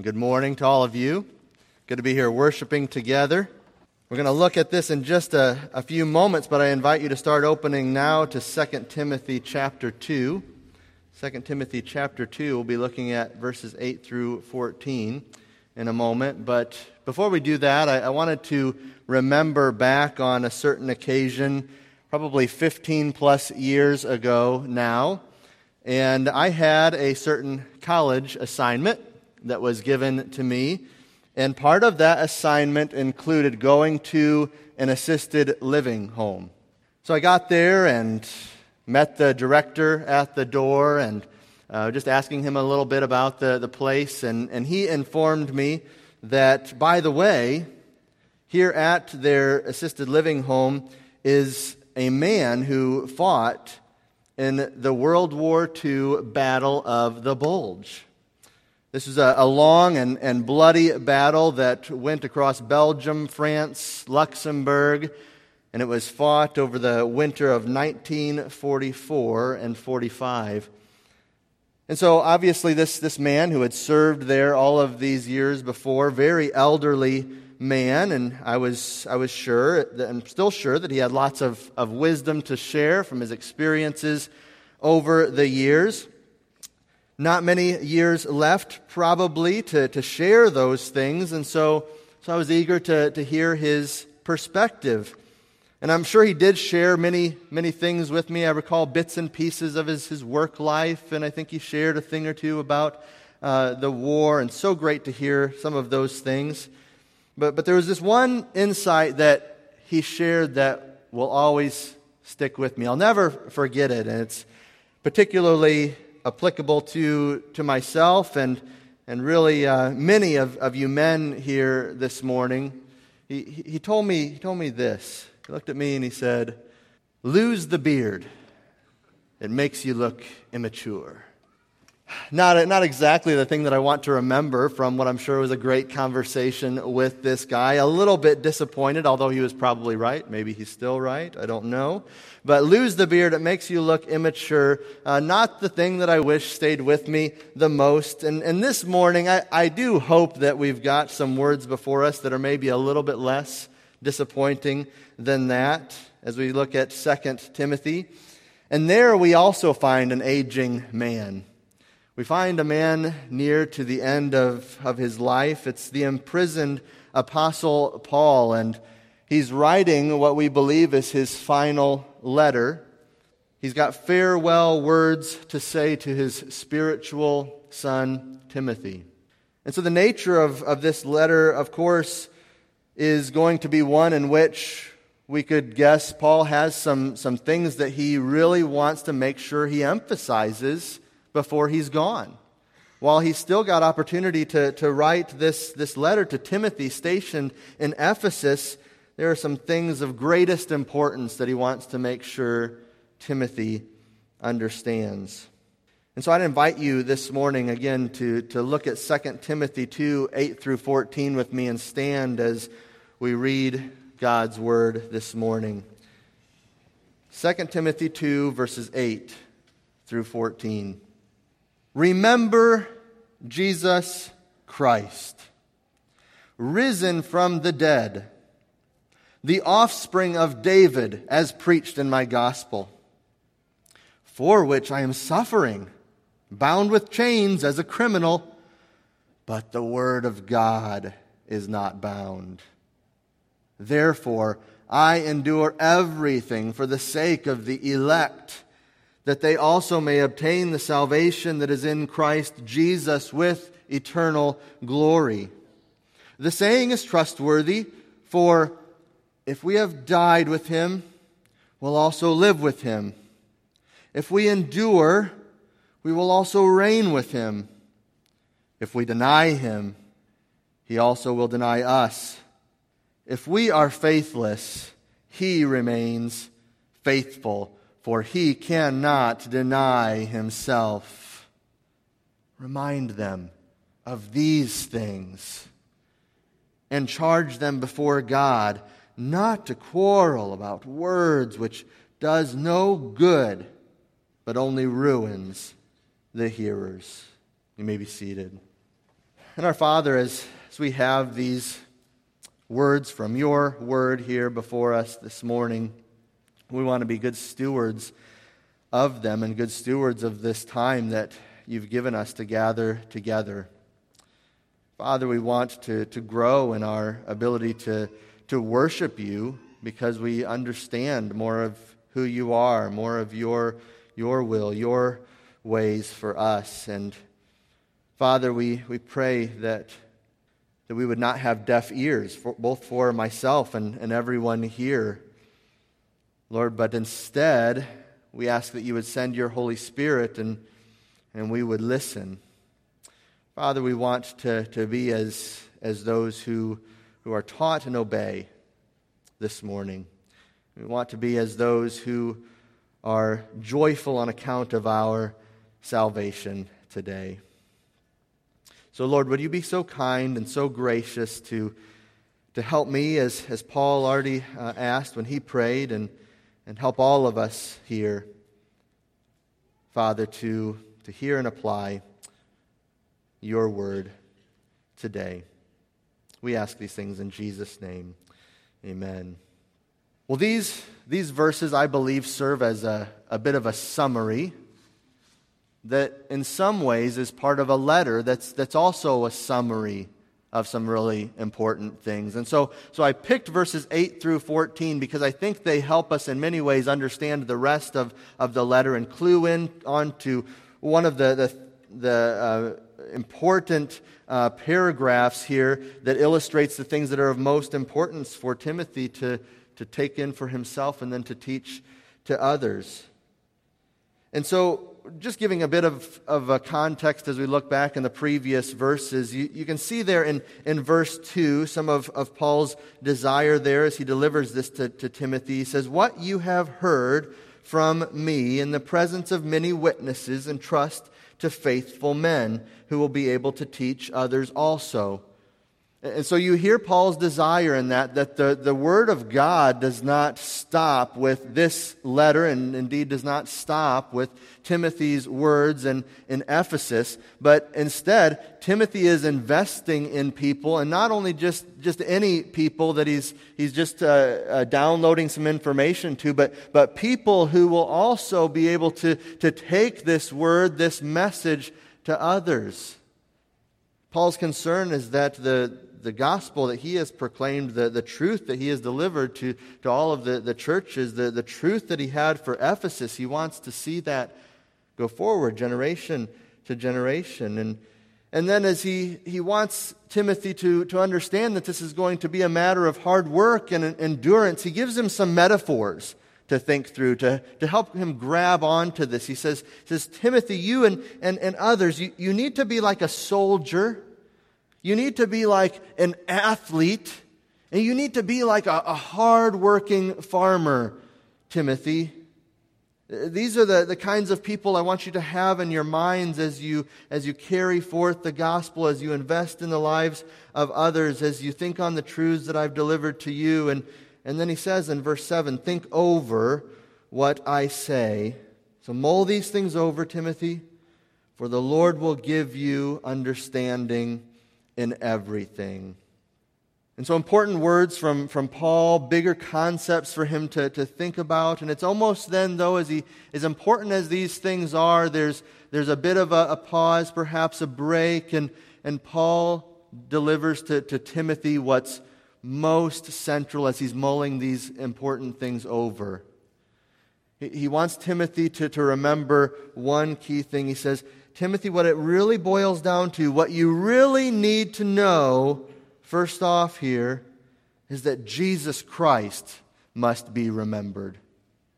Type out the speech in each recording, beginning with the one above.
Good morning to all of you. Good to be here worshiping together. We're going to look at this in just a, a, few moments, but I invite you to start opening now to 2 Timothy chapter 2. 2 Timothy chapter 2, we'll be looking at verses 8 through 14 in a moment. But before we do that, I, I wanted to remember back on a certain occasion, probably 15 plus years ago now. And I had a certain college assignment that was given to me. And part of that assignment included going to an assisted living home. So I got there and met the director at the door and uh, just asking him a little bit about the, the place. And, and he informed me that, by the way, here at their assisted living home is a man who fought in the World War II Battle of the Bulge. This is a, a long and, and bloody battle that went across Belgium, France, Luxembourg, and it was fought over the winter of 1944 and 45. And so, obviously, this, this man who had served there all of these years before, very elderly man, and I was, I was sure, I'm still sure that he had lots of, of wisdom to share from his experiences over the years. Not many years left, probably, to, to share those things. And so, so I was eager to, to hear his perspective. And I'm sure he did share many, many things with me. I recall bits and pieces of his, his work life, and I think he shared a thing or two about uh, the war, and so great to hear some of those things. But, but there was this one insight that he shared that will always stick with me. I'll never forget it, and it's particularly applicable to, to myself and, and really uh, many of, of you men here this morning. He, he, told me, he told me this. He looked at me and he said, Lose the beard. It makes you look immature. Not, not exactly the thing that I want to remember from what I'm sure was a great conversation with this guy. A little bit disappointed, although he was probably right. Maybe he's still right. I don't know. But lose the beard. It makes you look immature. Uh, not the thing that I wish stayed with me the most. And, and this morning, I, I do hope that we've got some words before us that are maybe a little bit less disappointing than that as we look at 2 Timothy. And there we also find an aging man. We find a man near to the end of, of his life. It's the imprisoned Apostle Paul, and he's writing what we believe is his final letter. He's got farewell words to say to his spiritual son, Timothy. And so, the nature of, of this letter, of course, is going to be one in which we could guess Paul has some, some things that he really wants to make sure he emphasizes before he's gone. While he's still got opportunity to, to write this, this letter to Timothy stationed in Ephesus, there are some things of greatest importance that he wants to make sure Timothy understands. And so I'd invite you this morning again to, to look at 2 Timothy 2 8 through 14 with me and stand as we read God's word this morning. 2 Timothy 2, verses 8 through 14. Remember Jesus Christ, risen from the dead, the offspring of David, as preached in my gospel, for which I am suffering, bound with chains as a criminal, but the word of God is not bound. Therefore, I endure everything for the sake of the elect that they also may obtain the salvation that is in Christ Jesus with eternal glory. The saying is trustworthy, for if we have died with him, we'll also live with him. If we endure, we will also reign with him. If we deny him, he also will deny us. If we are faithless, he remains faithful for he cannot deny himself. Remind them of these things and charge them before God not to quarrel about words which does no good but only ruins the hearers. You may be seated. And our Father, as, as we have these words from your word here before us this morning, we want to be good stewards of them and good stewards of this time that you've given us to gather together. Father, we want to, to grow in our ability to, to worship you because we understand more of who you are, more of your, your will, your ways for us. And Father, we, we pray that, that we would not have deaf ears, for, both for myself and, and everyone here, Lord, but instead, we ask that you would send your Holy Spirit and, and we would listen. Father, we want to, to be as, as those who, who are taught and obey this morning. We want to be as those who are joyful on account of our salvation today. So, Lord, would you be so kind and so gracious to, to help me, as, as Paul already uh, asked when he prayed, and, and help all of us here, Father, to, to hear and apply your word today. We ask these things in Jesus' name. Amen. Well, these, these verses, I believe, serve as a, a bit of a summary that in some ways is part of a letter that's, that's also a summary of some really important things. And so, so I picked verses 8 through 14 because I think they help us in many ways understand the rest of, of the letter and clue in onto one of the, the, the uh, important uh, paragraphs here that illustrates the things that are of most importance for Timothy to, to take in for himself and then to teach to others. And so just giving a bit of, of a context as we look back in the previous verses, you, you can see there in, in verse 2 some of, of Paul's desire there as he delivers this to, to Timothy. He says, What you have heard from me in the presence of many witnesses, entrust to faithful men who will be able to teach others also. And so you hear Paul's desire in that, that the, the Word of God does not stop with this letter, and indeed does not stop with Timothy's words in, in Ephesus, but instead, Timothy is investing in people, and not only just, just any people that he's, he's just uh, uh, downloading some information to, but, but people who will also be able to, to take this word, this message to others. Paul's concern is that the, the gospel that he has proclaimed, the, the truth that he has delivered to, to all of the, the churches, the, the truth that he had for Ephesus, he wants to see that go forward generation to generation. And, and then as he, he wants Timothy to, to understand that this is going to be a matter of hard work and endurance, he gives him some metaphors to think through, to, to help him grab onto this. He says, says Timothy, you and, and, and others, you, you need to be like a soldier you need to be like an athlete, and you need to be like a, a hard-working farmer, Timothy. These are the, the kinds of people I want you to have in your minds as you, as you carry forth the gospel, as you invest in the lives of others, as you think on the truths that I've delivered to you. And, and then he says in verse 7 think over what I say. So mull these things over, Timothy, for the Lord will give you understanding in everything. And so, important words from, from Paul, bigger concepts for him to, to think about. And it's almost then, though, as, he, as important as these things are, there's, there's a bit of a, a pause, perhaps a break, and, and Paul delivers to, to Timothy what's most central as he's mulling these important things over. He, he wants Timothy to, to remember one key thing. He says, Timothy, what it really boils down to, what you really need to know, first off here, is that Jesus Christ must be remembered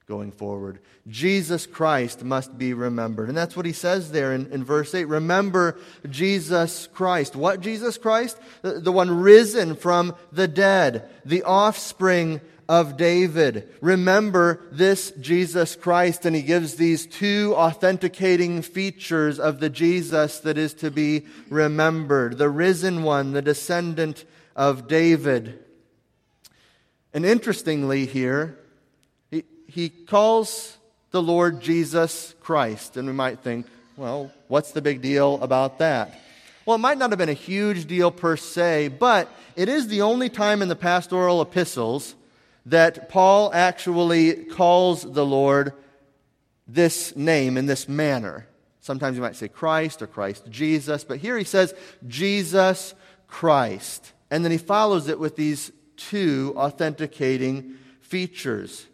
going forward. Jesus Christ must be remembered. And that's what he says there in, in verse 8. Remember Jesus Christ. What Jesus Christ? The, the one risen from the dead, the offspring of David. Remember this Jesus Christ, and he gives these two authenticating features of the Jesus that is to be remembered the risen one, the descendant of David. And interestingly, here, he, he calls the Lord Jesus Christ, and we might think, well, what's the big deal about that? Well, it might not have been a huge deal per se, but it is the only time in the pastoral epistles that Paul actually calls the Lord this name in this manner. Sometimes you might say Christ or Christ Jesus, but here he says Jesus Christ. And then he follows it with these two authenticating features.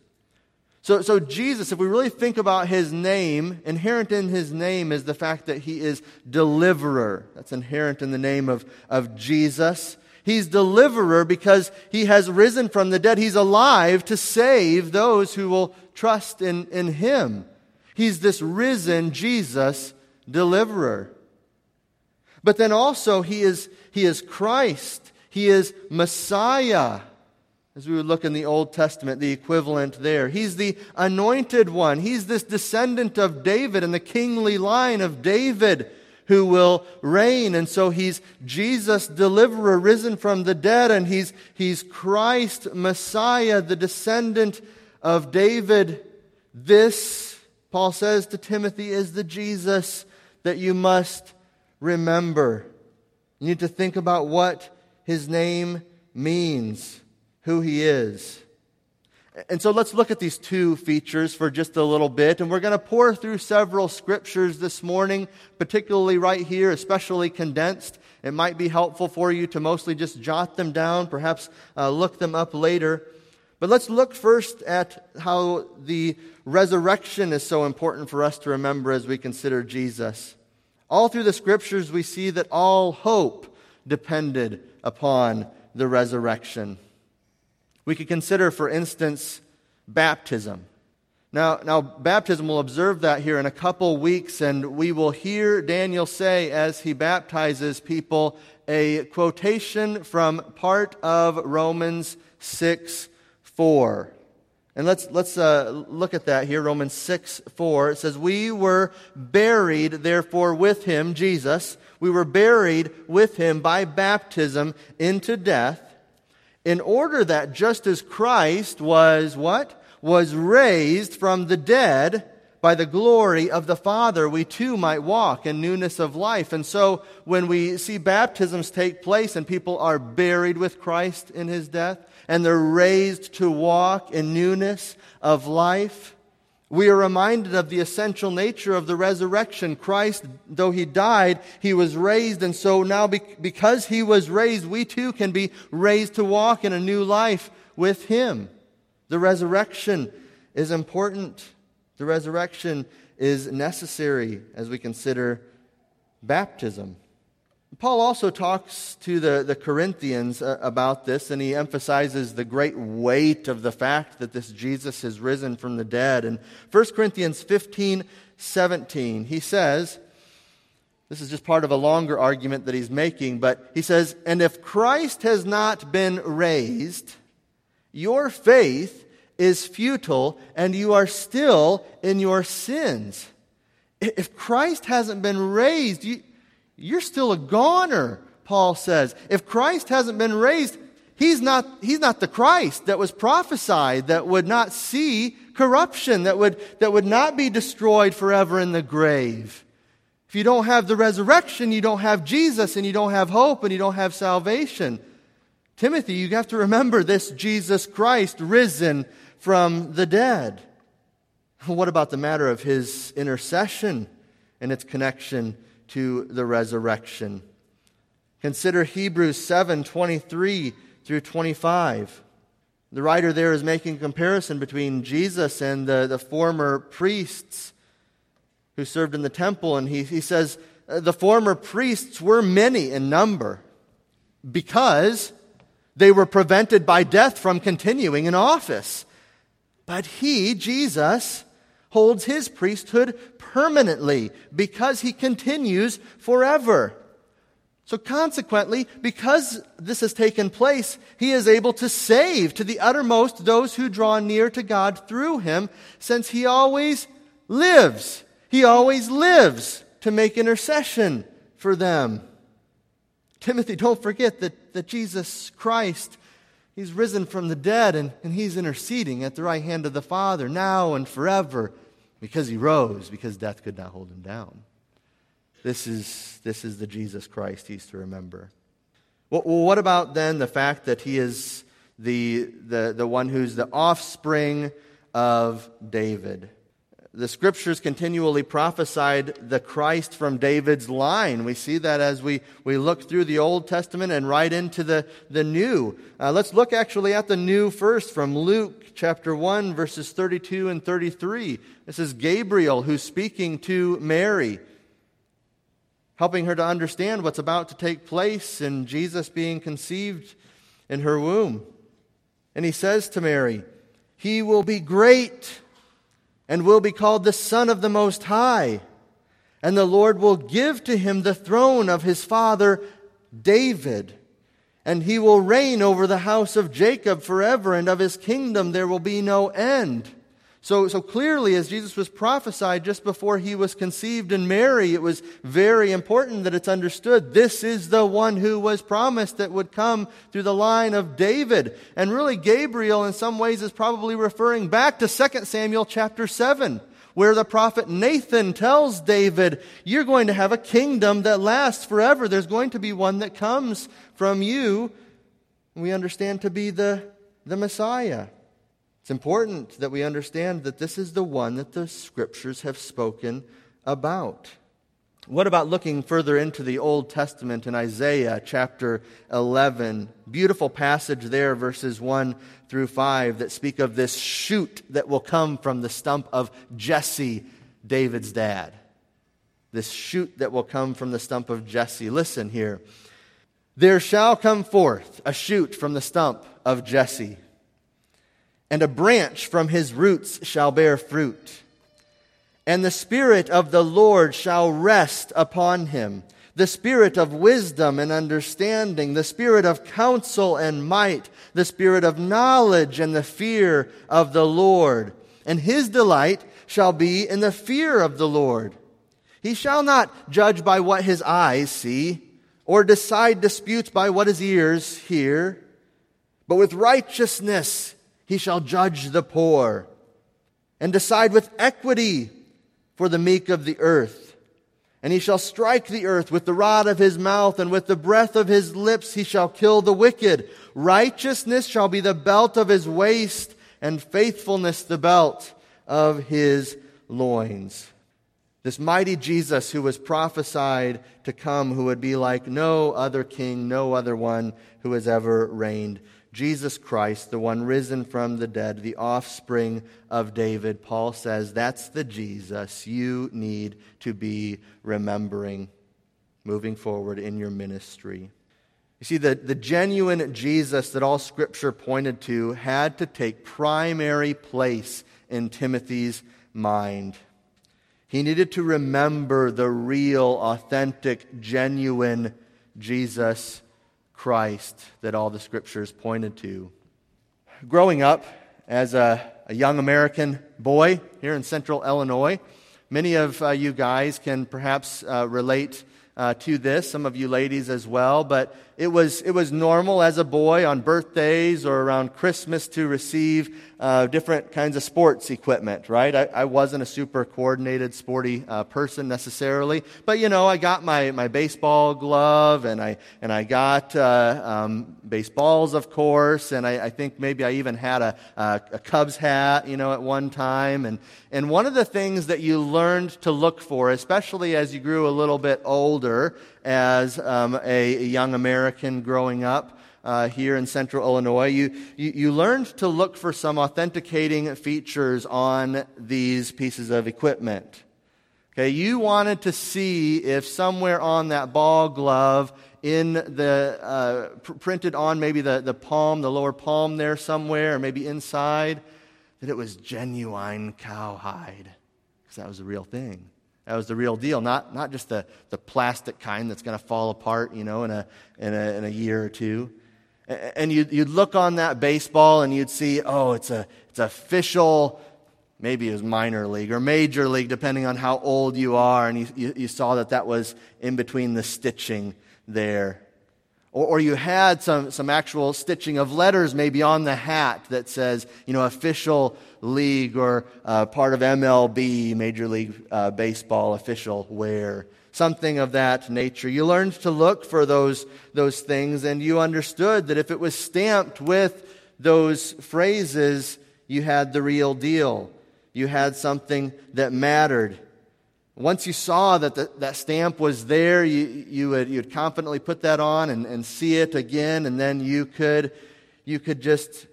So, so Jesus, if we really think about his name, inherent in his name is the fact that he is deliverer. That's inherent in the name of, of Jesus. He's deliverer because he has risen from the dead. He's alive to save those who will trust in, in him. He's this risen Jesus deliverer. But then also he is, he is Christ. He is Messiah. As we would look in the Old Testament, the equivalent there. He's the anointed one. He's this descendant of David and the kingly line of David who will reign. And so he's Jesus, deliverer, risen from the dead, and he's, he's Christ, Messiah, the descendant of David. This, Paul says to Timothy, is the Jesus that you must remember. You need to think about what his name means who he is. And so let's look at these two features for just a little bit. And we're going to pour through several scriptures this morning, particularly right here, especially condensed. It might be helpful for you to mostly just jot them down, perhaps uh, look them up later. But let's look first at how the resurrection is so important for us to remember as we consider Jesus. All through the scriptures, we see that all hope depended upon the resurrection. We could consider, for instance, baptism. Now, now, baptism, we'll observe that here in a couple weeks, and we will hear Daniel say as he baptizes people a quotation from part of Romans 6 4. And let's, let's uh, look at that here, Romans 6 4. It says, We were buried, therefore, with him, Jesus. We were buried with him by baptism into death in order that just as Christ was what? Was raised from the dead by the glory of the Father, we too might walk in newness of life. And so when we see baptisms take place and people are buried with Christ in his death and they're raised to walk in newness of life, we are reminded of the essential nature of the resurrection. Christ, though he died, he was raised, and so now because he was raised, we too can be raised to walk in a new life with him. The resurrection is important. The resurrection is necessary as we consider baptism. Paul also talks to the, the Corinthians uh, about this, and he emphasizes the great weight of the fact that this Jesus has risen from the dead. In 1 Corinthians 15 17, he says, this is just part of a longer argument that he's making, but he says, And if Christ has not been raised, your faith is futile, and you are still in your sins. If Christ hasn't been raised, you, you're still a goner, Paul says. If Christ hasn't been raised, he's not, he's not the Christ that was prophesied, that would not see corruption, that would, that would not be destroyed forever in the grave. If you don't have the resurrection, you don't have Jesus, and you don't have hope, and you don't have salvation. Timothy, you have to remember this Jesus Christ risen from the dead. What about the matter of his intercession and its connection to the resurrection. Consider Hebrews 7 23 through 25. The writer there is making a comparison between Jesus and the, the former priests who served in the temple. And he, he says, uh, The former priests were many in number because they were prevented by death from continuing in office. But he, Jesus, holds his priesthood permanently because he continues forever. So, consequently, because this has taken place, he is able to save to the uttermost those who draw near to God through him, since he always lives. He always lives to make intercession for them. Timothy, don't forget that, that Jesus Christ, he's risen from the dead and, and he's interceding at the right hand of the Father now and forever because he rose, because death could not hold him down. this is, this is the Jesus Christ he's to remember. Well, what about then the fact that he is the, the, the one who's the offspring of David? The scriptures continually prophesied the Christ from David's line. We see that as we, we look through the Old Testament and right into the, the New. Uh, let's look actually at the New first from Luke chapter 1, verses 32 and 33. This is Gabriel who's speaking to Mary, helping her to understand what's about to take place in Jesus being conceived in her womb. And he says to Mary, He will be great and will be called the Son of the Most High. And the Lord will give to him the throne of his father David. And he will reign over the house of Jacob forever, and of his kingdom there will be no end. So, so clearly, as Jesus was prophesied just before he was conceived in Mary, it was very important that it's understood this is the one who was promised that would come through the line of David. And really, Gabriel, in some ways, is probably referring back to 2 Samuel chapter 7, where the prophet Nathan tells David, You're going to have a kingdom that lasts forever. There's going to be one that comes from you. We understand to be the, the Messiah. It's important that we understand that this is the one that the scriptures have spoken about. What about looking further into the Old Testament in Isaiah chapter 11? Beautiful passage there, verses 1 through 5, that speak of this shoot that will come from the stump of Jesse, David's dad. This shoot that will come from the stump of Jesse. Listen here. There shall come forth a shoot from the stump of Jesse and a branch from his roots shall bear fruit. And the Spirit of the Lord shall rest upon him the Spirit of wisdom and understanding, the Spirit of counsel and might, the Spirit of knowledge and the fear of the Lord. And his delight shall be in the fear of the Lord. He shall not judge by what his eyes see, or decide disputes by what his ears hear, but with righteousness he shall judge the poor and decide with equity for the meek of the earth. And he shall strike the earth with the rod of his mouth, and with the breath of his lips he shall kill the wicked. Righteousness shall be the belt of his waist, and faithfulness the belt of his loins. This mighty Jesus who was prophesied to come, who would be like no other king, no other one who has ever reigned. Jesus Christ, the one risen from the dead, the offspring of David, Paul says that's the Jesus you need to be remembering moving forward in your ministry. You see, the, the genuine Jesus that all Scripture pointed to had to take primary place in Timothy's mind. He needed to remember the real, authentic, genuine Jesus Christ that all the scriptures pointed to. Growing up as a, a young American boy here in central Illinois, many of uh, you guys can perhaps uh, relate uh, to this, some of you ladies as well, but it was, it was normal as a boy on birthdays or around Christmas to receive uh, different kinds of sports equipment, right? I, I wasn't a super coordinated, sporty uh, person necessarily, but you know, I got my, my baseball glove and I, and I got uh, um, baseballs, of course, and I, I, think maybe I even had a, a, a Cubs hat, you know, at one time. And, and one of the things that you learned to look for, especially as you grew a little bit older, as um, a, young American growing up uh, here in central Illinois, you, you, you learned to look for some authenticating features on these pieces of equipment. Okay, you wanted to see if somewhere on that ball glove, in the uh, pr- printed on maybe the, the palm, the lower palm there somewhere, or maybe inside, that it was genuine cowhide, because that was the real thing. That was the real deal, not, not just the, the plastic kind that's going to fall apart, you know, in a, in a, in a year or two. And you'd, you'd look on that baseball and you'd see, oh, it's a, it's official, maybe it was minor league or major league, depending on how old you are. And you, you, you saw that that was in between the stitching there. Or, or, you had some, some actual stitching of letters maybe on the hat that says, you know, official league or uh, part of MLB, Major League uh, Baseball official wear. Something of that nature. You learned to look for those, those things and you understood that if it was stamped with those phrases, you had the real deal. You had something that mattered. Once you saw that the, that stamp was there, you, you would you'd confidently put that on and, and see it again, and then you could, you could just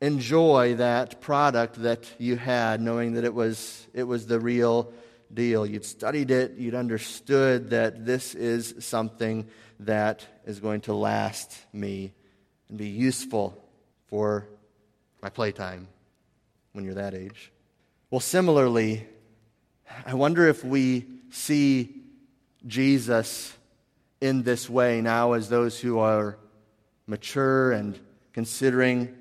enjoy that product that you had, knowing that it was, it was the real deal. You'd studied it, you'd understood that this is something that is going to last me and be useful for my playtime when you're that age. Well, similarly, I wonder if we see Jesus in this way now as those who are mature and considering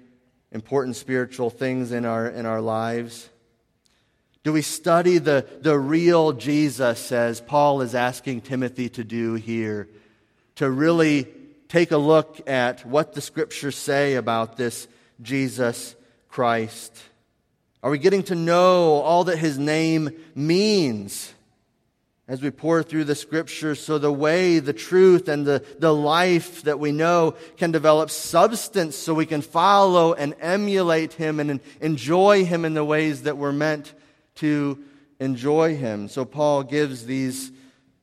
important spiritual things in our, in our lives? Do we study the, the real Jesus as Paul is asking Timothy to do here? To really take a look at what the scriptures say about this Jesus Christ. Are we getting to know all that his name means as we pour through the scriptures so the way, the truth, and the, the life that we know can develop substance so we can follow and emulate him and enjoy him in the ways that we're meant to enjoy him? So Paul gives these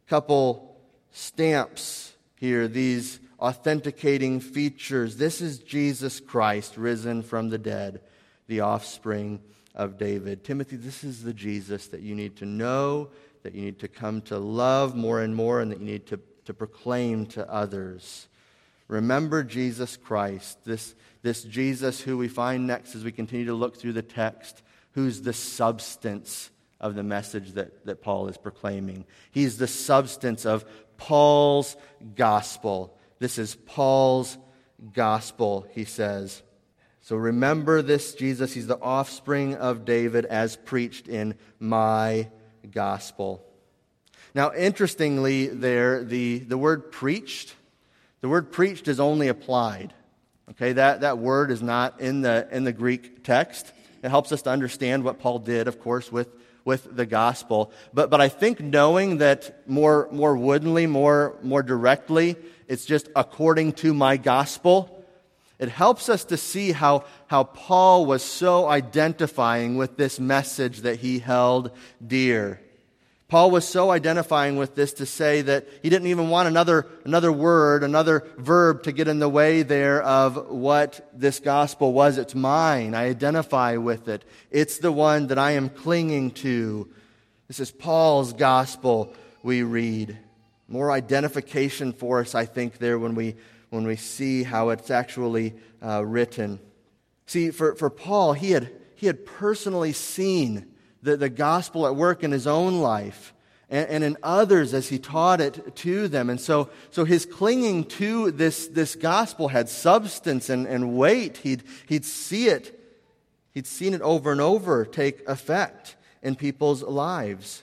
couple stamps here, these authenticating features. This is Jesus Christ risen from the dead, the offspring of David. Timothy, this is the Jesus that you need to know, that you need to come to love more and more, and that you need to, to proclaim to others. Remember Jesus Christ, this, this Jesus who we find next as we continue to look through the text, who's the substance of the message that, that Paul is proclaiming. He's the substance of Paul's gospel. This is Paul's gospel, he says. So remember this Jesus. He's the offspring of David as preached in my gospel. Now, interestingly, there, the, the word preached, the word preached is only applied. Okay, that, that word is not in the, in the Greek text. It helps us to understand what Paul did, of course, with, with the gospel. But, but I think knowing that more, more woodenly, more, more directly, it's just according to my gospel it helps us to see how, how Paul was so identifying with this message that he held dear. Paul was so identifying with this to say that he didn't even want another, another word, another verb to get in the way there of what this gospel was. It's mine. I identify with it. It's the one that I am clinging to. This is Paul's gospel we read. More identification for us, I think, there when we when we see how it's actually uh, written. See, for, for Paul, he had, he had personally seen the, the gospel at work in his own life and, and in others as he taught it to them. And so, so his clinging to this, this gospel had substance and, and weight. He'd, he'd see it, he'd seen it over and over take effect in people's lives.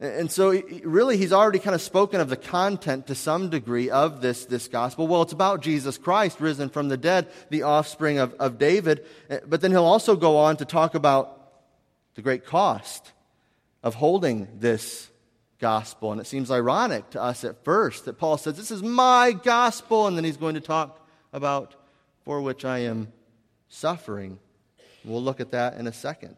And so, really, he's already kind of spoken of the content to some degree of this, this gospel. Well, it's about Jesus Christ, risen from the dead, the offspring of, of David. But then he'll also go on to talk about the great cost of holding this gospel. And it seems ironic to us at first that Paul says, This is my gospel. And then he's going to talk about for which I am suffering. We'll look at that in a second.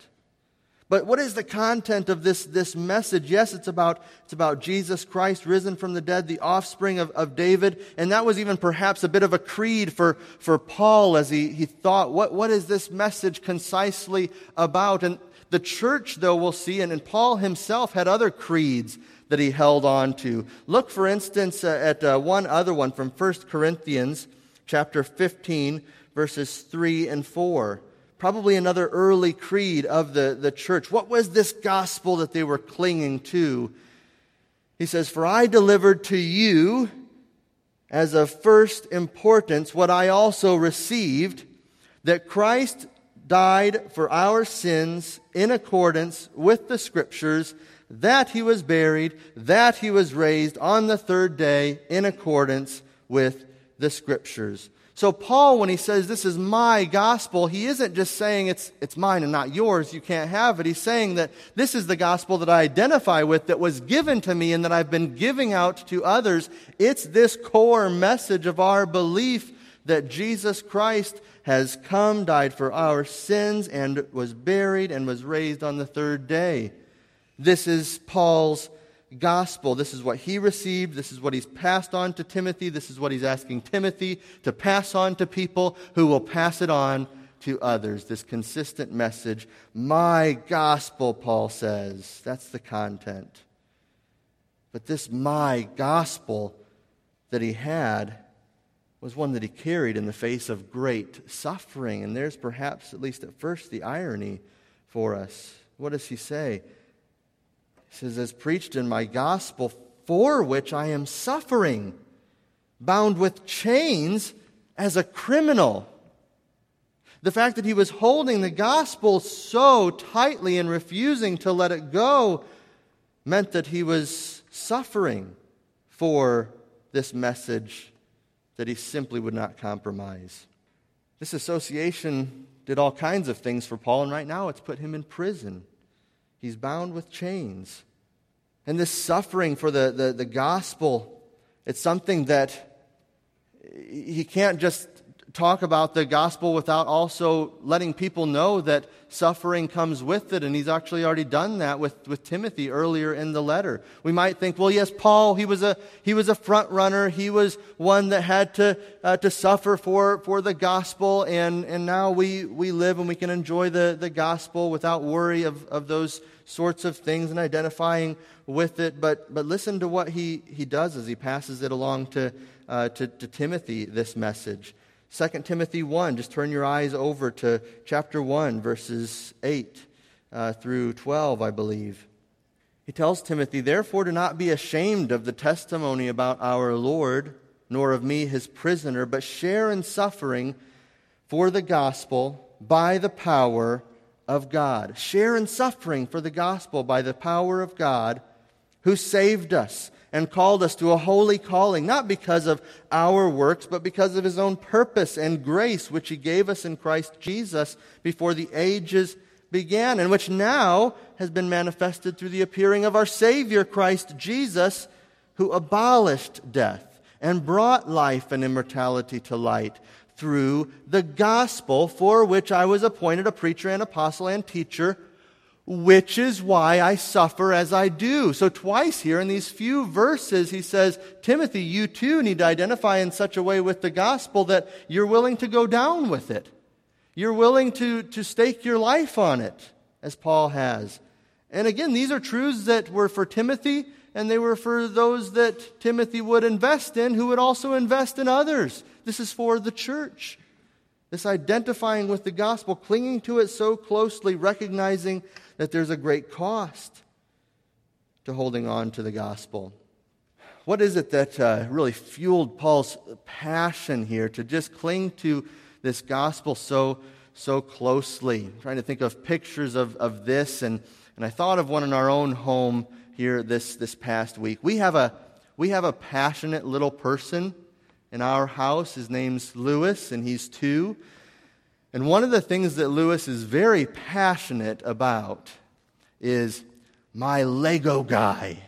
But what is the content of this, this message? Yes, it's about, it's about Jesus Christ risen from the dead, the offspring of, of David. And that was even perhaps a bit of a creed for, for Paul as he, he thought, what, what is this message concisely about? And the church, though, we'll see, and, and Paul himself had other creeds that he held on to. Look, for instance, uh, at uh, one other one from 1 Corinthians chapter 15, verses 3 and 4 probably another early creed of the, the church. What was this gospel that they were clinging to? He says, For I delivered to you as of first importance what I also received that Christ died for our sins in accordance with the Scriptures, that he was buried, that he was raised on the third day in accordance with the scriptures. So, Paul, when he says this is my gospel, he isn't just saying it's, it's mine and not yours, you can't have it. He's saying that this is the gospel that I identify with, that was given to me, and that I've been giving out to others. It's this core message of our belief that Jesus Christ has come, died for our sins, and was buried and was raised on the third day. This is Paul's gospel. This is what he received. This is what he's passed on to Timothy. This is what he's asking Timothy to pass on to people who will pass it on to others. This consistent message. My gospel, Paul says. That's the content. But this my gospel that he had was one that he carried in the face of great suffering. And there's perhaps, at least at first, the irony for us. What does he say? Says, As preached in my gospel, for which I am suffering, bound with chains as a criminal. The fact that he was holding the gospel so tightly and refusing to let it go meant that he was suffering for this message that he simply would not compromise. This association did all kinds of things for Paul, and right now it's put him in prison. He's bound with chains. And this suffering for the, the, the gospel, it's something that he can't just talk about the gospel without also letting people know that suffering comes with it. And he's actually already done that with, with Timothy earlier in the letter. We might think, well, yes, Paul, he was a, he was a front runner. He was one that had to, uh, to suffer for, for the gospel. And, and now we, we live and we can enjoy the, the gospel without worry of, of those sorts of things and identifying with it. But, but listen to what he, he does as he passes it along to, uh, to, to Timothy, this message. 2 Timothy 1, just turn your eyes over to chapter 1, verses 8 uh, through 12, I believe. He tells Timothy, Therefore, do not be ashamed of the testimony about our Lord, nor of me, his prisoner, but share in suffering for the gospel by the power of God. Share in suffering for the gospel by the power of God who saved us and called us to a holy calling, not because of our works, but because of his own purpose and grace, which he gave us in Christ Jesus before the ages began, and which now has been manifested through the appearing of our Savior, Christ Jesus, who abolished death and brought life and immortality to light through the gospel for which I was appointed a preacher and apostle and teacher which is why I suffer as I do. So, twice here in these few verses, he says, Timothy, you too need to identify in such a way with the gospel that you're willing to go down with it. You're willing to, to stake your life on it, as Paul has. And again, these are truths that were for Timothy, and they were for those that Timothy would invest in, who would also invest in others. This is for the church. This identifying with the gospel, clinging to it so closely, recognizing that there's a great cost to holding on to the gospel. What is it that uh, really fueled Paul's passion here to just cling to this gospel so, so closely? I'm trying to think of pictures of, of this, and, and I thought of one in our own home here this, this past week. We have, a, we have a passionate little person in our house. His name's Lewis, and he's two. And one of the things that Lewis is very passionate about is my Lego guy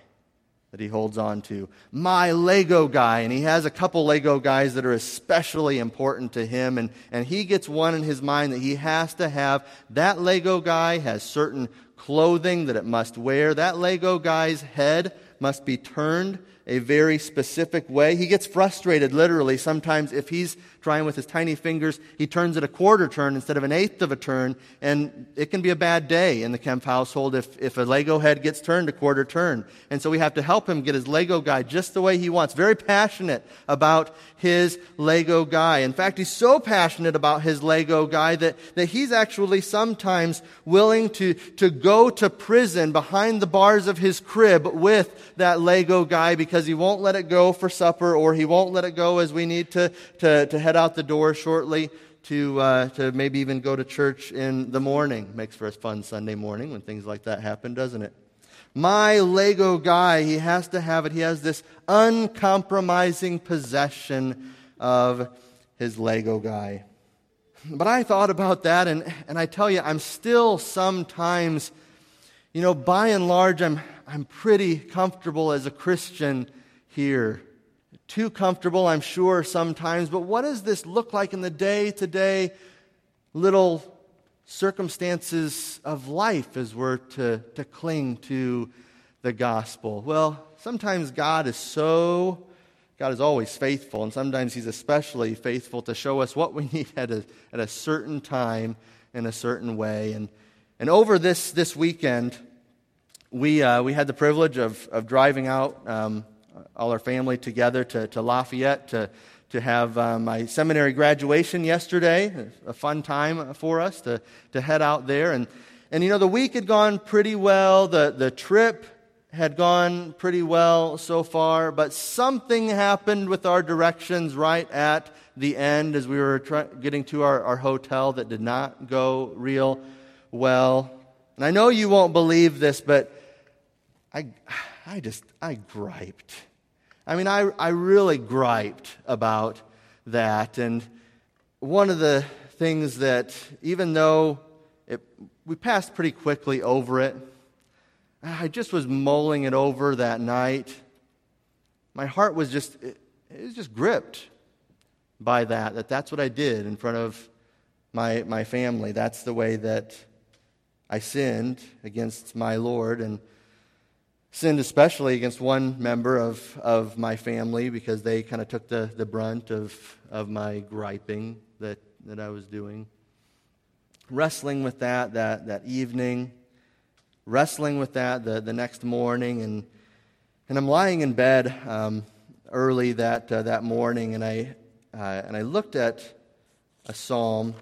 that he holds on to. My Lego guy. And he has a couple Lego guys that are especially important to him. And, and he gets one in his mind that he has to have. That Lego guy has certain clothing that it must wear. That Lego guy's head must be turned a very specific way. He gets frustrated, literally, sometimes if he's trying with his tiny fingers, he turns it a quarter turn instead of an eighth of a turn, and it can be a bad day in the Kemp household if, if a Lego head gets turned a quarter turn. And so we have to help him get his Lego guy just the way he wants. Very passionate about his Lego guy. In fact, he's so passionate about his Lego guy that, that he's actually sometimes willing to, to go to prison behind the bars of his crib with that Lego guy because he won't let it go for supper or he won't let it go as we need to, to, to head head out the door shortly to, uh, to maybe even go to church in the morning. Makes for a fun Sunday morning when things like that happen, doesn't it? My Lego guy, he has to have it. He has this uncompromising possession of his Lego guy. But I thought about that, and, and I tell you, I'm still sometimes, you know, by and large, I'm, I'm pretty comfortable as a Christian here. Too comfortable, I'm sure, sometimes, but what does this look like in the day to day little circumstances of life as we're to, to cling to the gospel? Well, sometimes God is so God is always faithful, and sometimes He's especially faithful to show us what we need at a, at a certain time in a certain way. And, and over this, this weekend, we, uh, we had the privilege of, of driving out um, all our family together to, to Lafayette to, to have uh, my seminary graduation yesterday. A fun time for us to, to head out there. And, and you know, the week had gone pretty well. The, the trip had gone pretty well so far, but something happened with our directions right at the end as we were try- getting to our, our hotel that did not go real well. And I know you won't believe this, but I, I just, I griped. I mean, I, I really griped about that. And one of the things that, even though it, we passed pretty quickly over it, I just was mulling it over that night. My heart was just, it, it was just gripped by that, that that's what I did in front of my, my family. That's the way that I sinned against my Lord and sinned especially against one member of, of my family because they kind of took the, the brunt of, of my griping that, that I was doing. Wrestling with that, that, that evening wrestling with that the, the next morning, and, and I'm lying in bed um, early that, uh, that morning, and I, uh, and I looked at a psalm,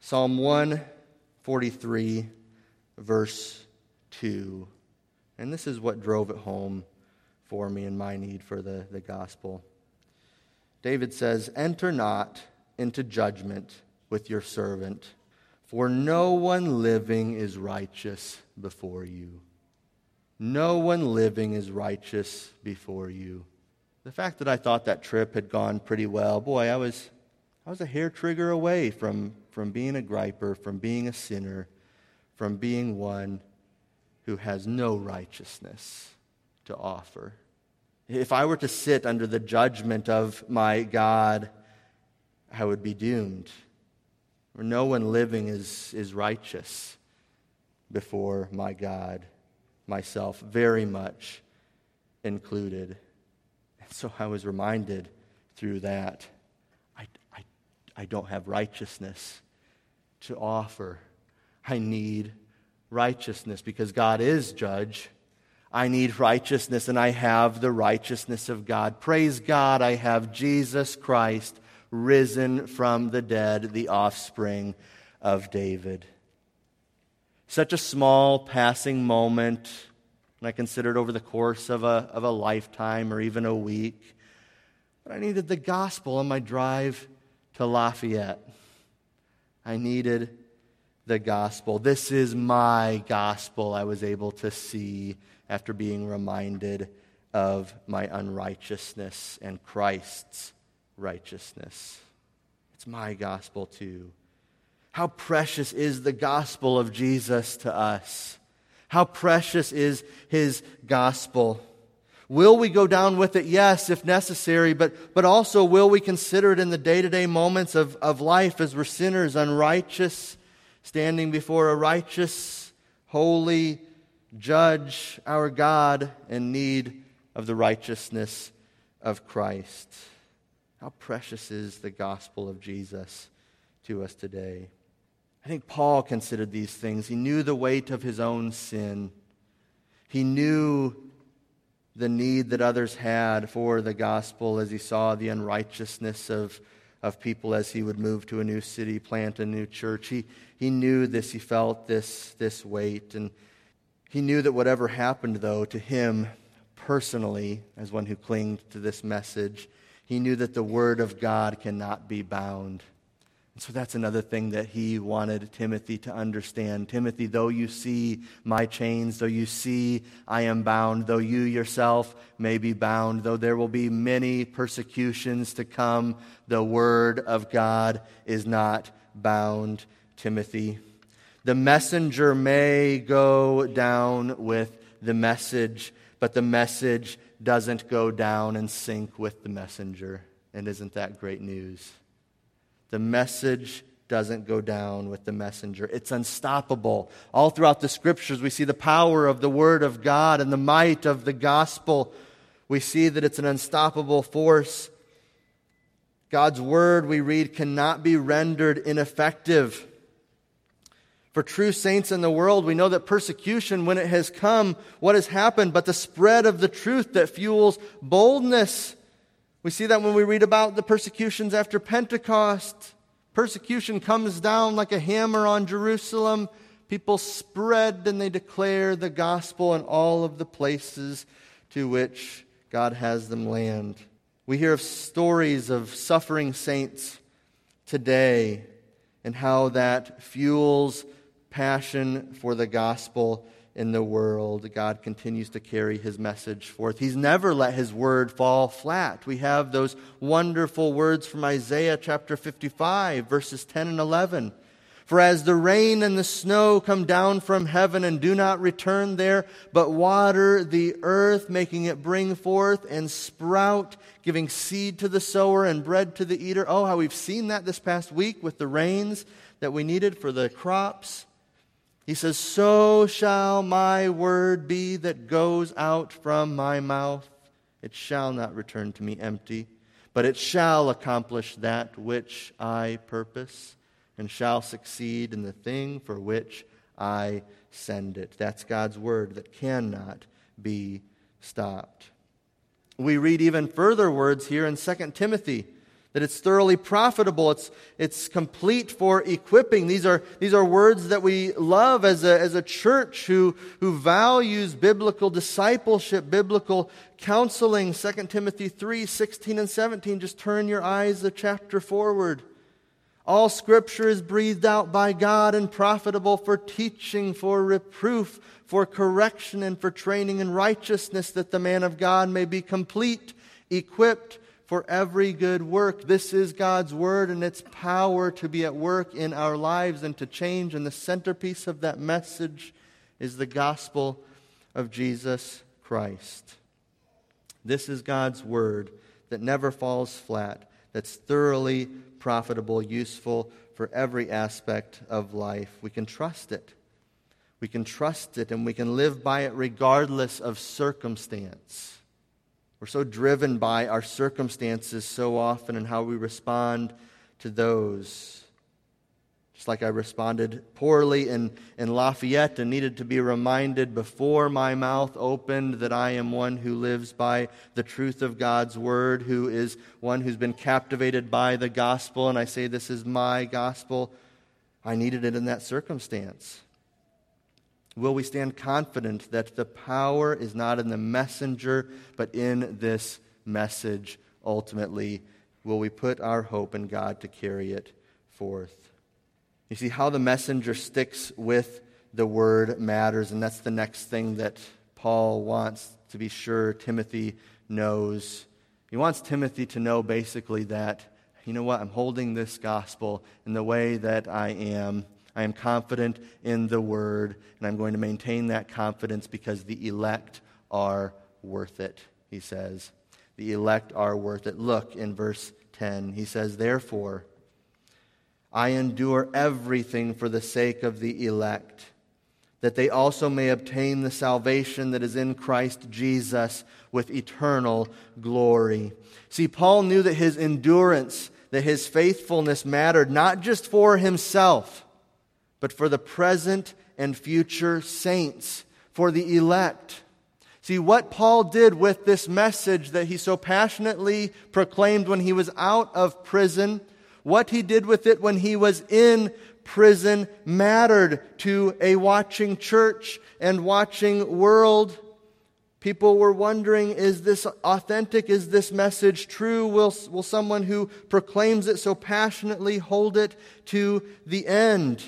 Psalm 143, verse 2. And this is what drove it home for me and my need for the, the gospel. David says, Enter not into judgment with your servant for no one living is righteous before you. No one living is righteous before you. The fact that I thought that trip had gone pretty well, boy, I was, I was a hair trigger away from, from being a griper, from being a sinner, from being one who has no righteousness to offer. If I were to sit under the judgment of my God, I would be doomed where no one living is, is righteous before my God, myself, very much included. And so I was reminded through that I, I, I don't have righteousness to offer. I need righteousness because God is judge. I need righteousness, and I have the righteousness of God. Praise God, I have Jesus Christ risen from the dead, the offspring of David. Such a small passing moment, and I considered over the course of a, of a lifetime or even a week. But I needed the gospel on my drive to Lafayette. I needed the gospel. This is my gospel, I was able to see after being reminded of my unrighteousness and Christ's righteousness. It's my gospel too. How precious is the gospel of Jesus to us? How precious is his gospel? Will we go down with it? Yes, if necessary, but, but also will we consider it in the day to day moments of, of life as we're sinners, unrighteous, standing before a righteous, holy judge, our God, in need of the righteousness of Christ? How precious is the gospel of Jesus to us today? I think Paul considered these things. He knew the weight of his own sin. He knew the need that others had for the gospel as he saw the unrighteousness of, of people as he would move to a new city, plant a new church. He, he knew this. He felt this, this weight. And he knew that whatever happened, though, to him personally, as one who clung to this message, he knew that the Word of God cannot be bound. So that's another thing that he wanted Timothy to understand. Timothy, though you see my chains, though you see I am bound, though you yourself may be bound, though there will be many persecutions to come, the word of God is not bound, Timothy. The messenger may go down with the message, but the message doesn't go down and sink with the messenger. And isn't that great news? The message doesn't go down with the messenger. It's unstoppable. All throughout the scriptures, we see the power of the Word of God and the might of the gospel. We see that it's an unstoppable force. God's Word, we read, cannot be rendered ineffective. For true saints in the world, we know that persecution, when it has come, what has happened but the spread of the truth that fuels boldness. We see that when we read about the persecutions after Pentecost. Persecution comes down like a hammer on Jerusalem. People spread and they declare the gospel in all of the places to which God has them land. We hear of stories of suffering saints today and how that fuels passion for the gospel in the world, God continues to carry his message forth. He's never let his word fall flat. We have those wonderful words from Isaiah chapter 55, verses 10 and 11. For as the rain and the snow come down from heaven and do not return there, but water the earth, making it bring forth and sprout, giving seed to the sower and bread to the eater. Oh, how we've seen that this past week with the rains that we needed for the crops. He says, So shall my word be that goes out from my mouth. It shall not return to me empty, but it shall accomplish that which I purpose, and shall succeed in the thing for which I send it. That's God's word that cannot be stopped. We read even further words here in 2 Timothy that it's thoroughly profitable, it's, it's complete for equipping. These are, these are words that we love as a, as a church who, who values biblical discipleship, biblical counseling. 2 Timothy 3 16 and 17. Just turn your eyes a chapter forward. All scripture is breathed out by God and profitable for teaching, for reproof, for correction, and for training in righteousness, that the man of God may be complete, equipped for every good work. This is God's word and its power to be at work in our lives and to change. And the centerpiece of that message is the gospel of Jesus Christ. This is God's word that never falls flat, that's thoroughly profitable, useful for every aspect of life. We can trust it. We can trust it and we can live by it regardless of circumstance. We're so driven by our circumstances so often and how we respond to those. Just like I responded poorly in, in Lafayette and needed to be reminded before my mouth opened that I am one who lives by the truth of God's word, who is one who's been captivated by the gospel, and I say this is my gospel. I needed it in that circumstance. Will we stand confident that the power is not in the messenger, but in this message ultimately? Will we put our hope in God to carry it forth? You see, how the messenger sticks with the word matters, and that's the next thing that Paul wants to be sure Timothy knows. He wants Timothy to know basically that, you know what, I'm holding this gospel in the way that I am I am confident in the word, and I'm going to maintain that confidence because the elect are worth it, he says. The elect are worth it. Look in verse 10. He says, Therefore, I endure everything for the sake of the elect, that they also may obtain the salvation that is in Christ Jesus with eternal glory. See, Paul knew that his endurance, that his faithfulness mattered not just for himself but for the present and future saints, for the elect. See, what Paul did with this message that he so passionately proclaimed when he was out of prison, what he did with it when he was in prison mattered to a watching church and watching world. People were wondering is this authentic? Is this message true? Will, will someone who proclaims it so passionately hold it to the end?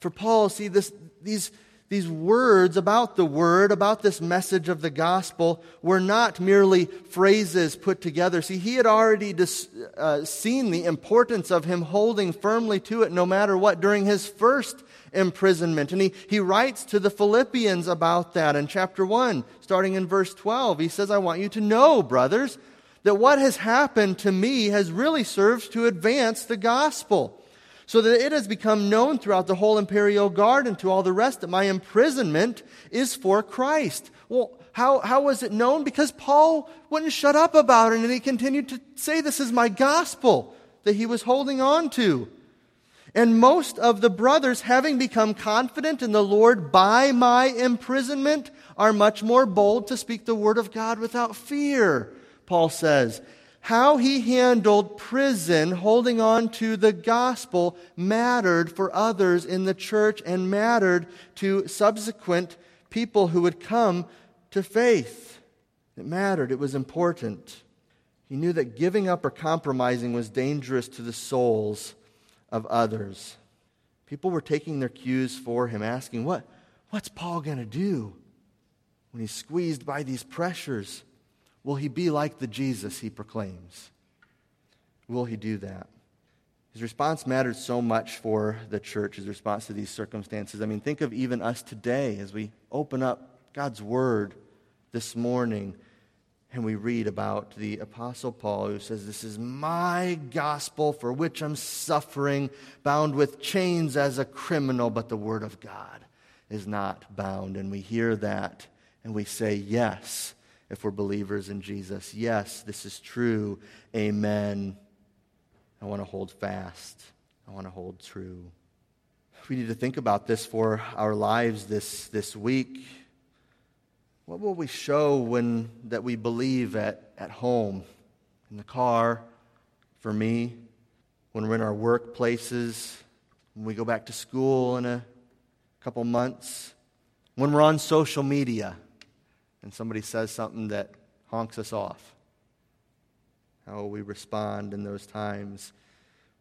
For Paul, see, this, these, these words about the word, about this message of the gospel, were not merely phrases put together. See, he had already dis, uh, seen the importance of him holding firmly to it no matter what during his first imprisonment. And he, he writes to the Philippians about that in chapter 1, starting in verse 12. He says, I want you to know, brothers, that what has happened to me has really served to advance the gospel so that it has become known throughout the whole imperial guard and to all the rest that my imprisonment is for Christ. Well, how, how was it known? Because Paul wouldn't shut up about it and he continued to say, This is my gospel that he was holding on to. And most of the brothers, having become confident in the Lord by my imprisonment, are much more bold to speak the word of God without fear, Paul says. How he handled prison, holding on to the gospel, mattered for others in the church and mattered to subsequent people who would come to faith. It mattered, it was important. He knew that giving up or compromising was dangerous to the souls of others. People were taking their cues for him, asking, what, What's Paul going to do when he's squeezed by these pressures? Will he be like the Jesus he proclaims? Will he do that? His response mattered so much for the church, his response to these circumstances. I mean, think of even us today as we open up God's Word this morning and we read about the Apostle Paul who says, This is my gospel for which I'm suffering, bound with chains as a criminal, but the Word of God is not bound. And we hear that and we say, Yes, if we're believers in Jesus. Yes, this is true. Amen. I want to hold fast, I want to hold true. We need to think about this for our lives this, this week. What will we show when that we believe at, at home, in the car, for me, when we're in our workplaces, when we go back to school in a couple months, when we're on social media and somebody says something that honks us off? How will we respond in those times?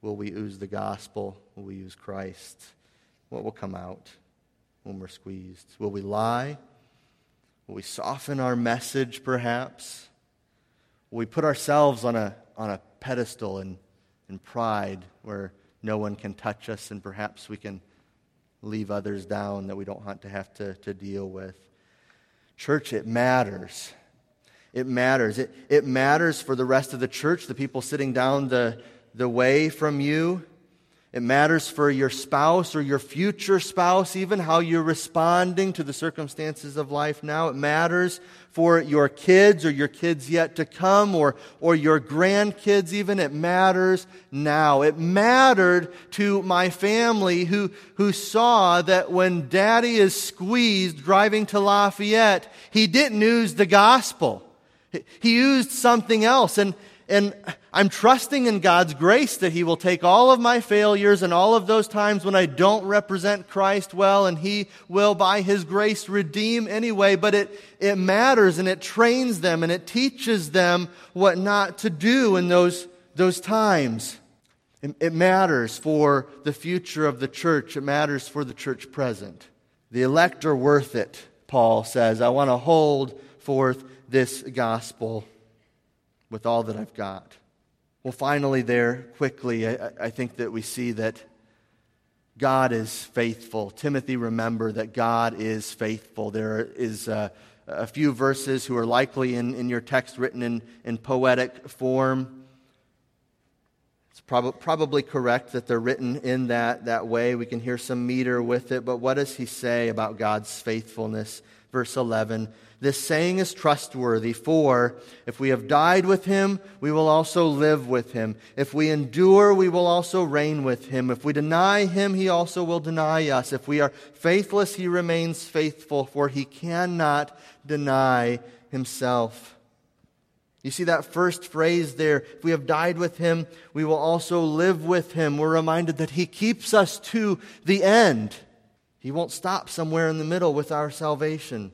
Will we ooze the gospel? Will we use Christ? What will come out when we're squeezed? Will we lie? Will we soften our message, perhaps? Will we put ourselves on a, on a pedestal in, in pride where no one can touch us and perhaps we can leave others down that we don't want to have to, to deal with? Church, it matters. It matters. It, it matters for the rest of the church, the people sitting down the, the way from you. It matters for your spouse or your future spouse, even how you're responding to the circumstances of life now. It matters for your kids or your kids yet to come or, or your grandkids, even. It matters now. It mattered to my family who, who saw that when daddy is squeezed driving to Lafayette, he didn't use the gospel. He used something else. And, and I'm trusting in God's grace that He will take all of my failures and all of those times when I don't represent Christ well, and He will, by His grace, redeem anyway. But it, it matters and it trains them and it teaches them what not to do in those, those times. It, it matters for the future of the church, it matters for the church present. The elect are worth it, Paul says. I want to hold forth this gospel with all that I've got. Well, finally, there, quickly, I, I, think that we see that God is faithful. Timothy, remember that God is faithful. There is a, a few verses who are likely in, in your text written in, in poetic form. It's prob- probably correct that they're written in that, that way. We can hear some meter with it, but what does he say about God's faithfulness? Verse 11 this saying is trustworthy, for if we have died with him, we will also live with him. If we endure, we will also reign with him. If we deny him, he also will deny us. If we are faithless, he remains faithful, for he cannot deny himself. You see that first phrase there, if we have died with him, we will also live with him. We're reminded that he keeps us to the end. He won't stop somewhere in the middle with our salvation.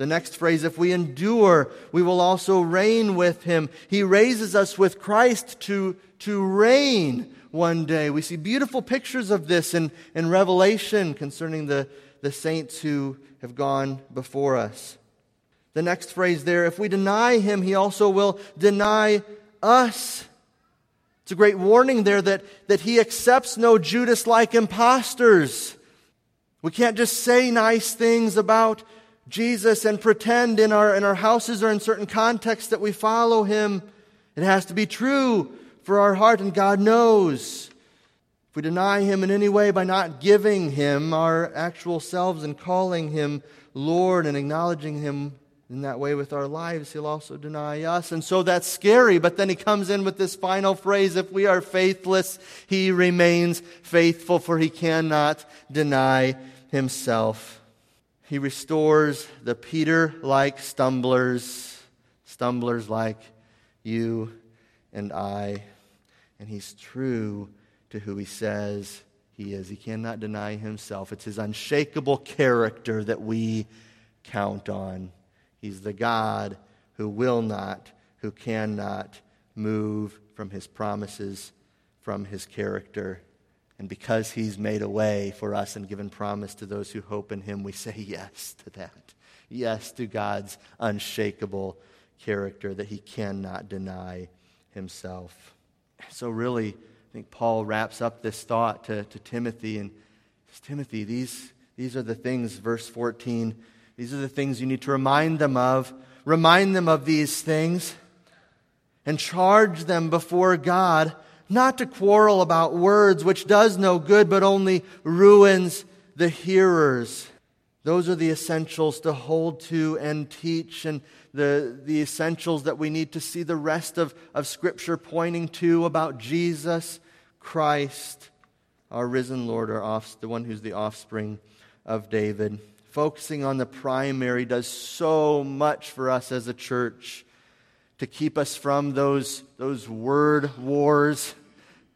The next phrase, if we endure, we will also reign with him. He raises us with Christ to, to reign one day. We see beautiful pictures of this in, in Revelation concerning the, the saints who have gone before us. The next phrase there, if we deny him, he also will deny us. It's a great warning there that, that he accepts no Judas like impostors. We can't just say nice things about Jesus and pretend in our, in our houses or in certain contexts that we follow him. It has to be true for our heart, and God knows. If we deny him in any way by not giving him our actual selves and calling him Lord and acknowledging him in that way with our lives, he'll also deny us. And so that's scary. But then he comes in with this final phrase if we are faithless, he remains faithful, for he cannot deny himself. He restores the Peter like stumblers, stumblers like you and I. And he's true to who he says he is. He cannot deny himself. It's his unshakable character that we count on. He's the God who will not, who cannot move from his promises, from his character. And because he's made a way for us and given promise to those who hope in him, we say yes to that. Yes to God's unshakable character that he cannot deny himself. So, really, I think Paul wraps up this thought to, to Timothy and says, Timothy, these, these are the things, verse 14, these are the things you need to remind them of. Remind them of these things and charge them before God not to quarrel about words, which does no good, but only ruins the hearers. Those are the essentials to hold to and teach, and the, the essentials that we need to see the rest of, of Scripture pointing to about Jesus Christ, our risen Lord, our off, the one who's the offspring of David. Focusing on the primary does so much for us as a church to keep us from those, those word wars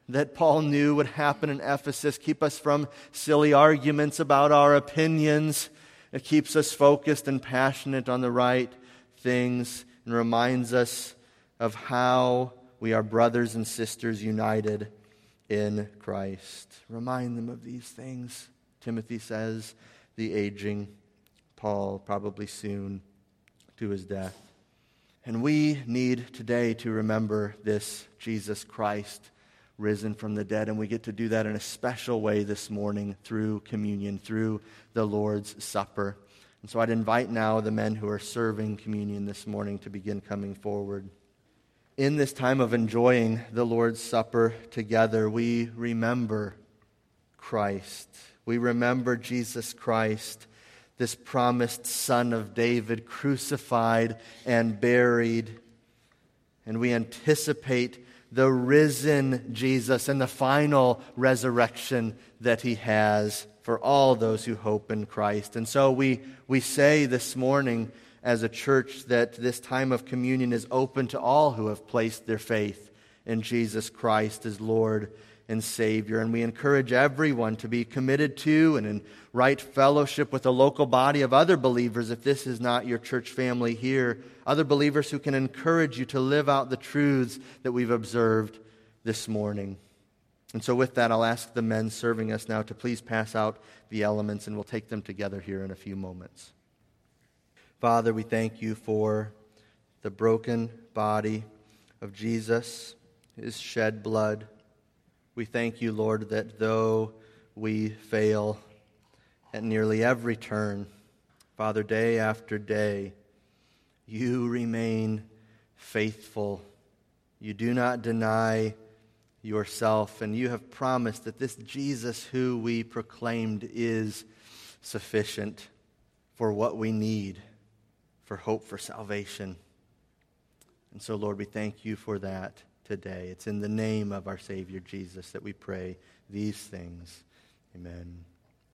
that Paul knew would happen in Ephesus, keep us from silly arguments about our opinions. It keeps us focused and passionate on the right things and reminds us of how we are brothers and sisters united in Christ. Remind them of these things, Timothy says, the aging, Paul probably soon to his death. And we need today to remember this Jesus Christ risen from the dead. And we get to do that in a special way this morning through communion, through the Lord's Supper. And so I'd invite now the men who are serving communion this morning to begin coming forward. In this time of enjoying the Lord's Supper together, we remember Christ. We remember Jesus Christ, this promised Son of David, crucified and buried. And we anticipate the risen Jesus and the final resurrection that he has for all those who hope in Christ. And so we, we say this morning as a church that this time of communion is open to all who have placed their faith in Jesus Christ as Lord and Savior. And we encourage everyone to be committed to and in right fellowship with a local body of other believers if this is not your church family here. Other believers who can encourage you to live out the truths that we've observed this morning. And so, with that, I'll ask the men serving us now to please pass out the elements, and we'll take them together here in a few moments. Father, we thank you for the broken body of Jesus, his shed blood we thank you, Lord, that though we fail at nearly every turn, Father, day after day, you remain faithful. You do not deny yourself, and you have promised that this Jesus who we proclaimed is sufficient for what we need for hope for salvation. And so, Lord, we thank you for that today. It's in the name of our Savior Jesus that we pray these things. Amen.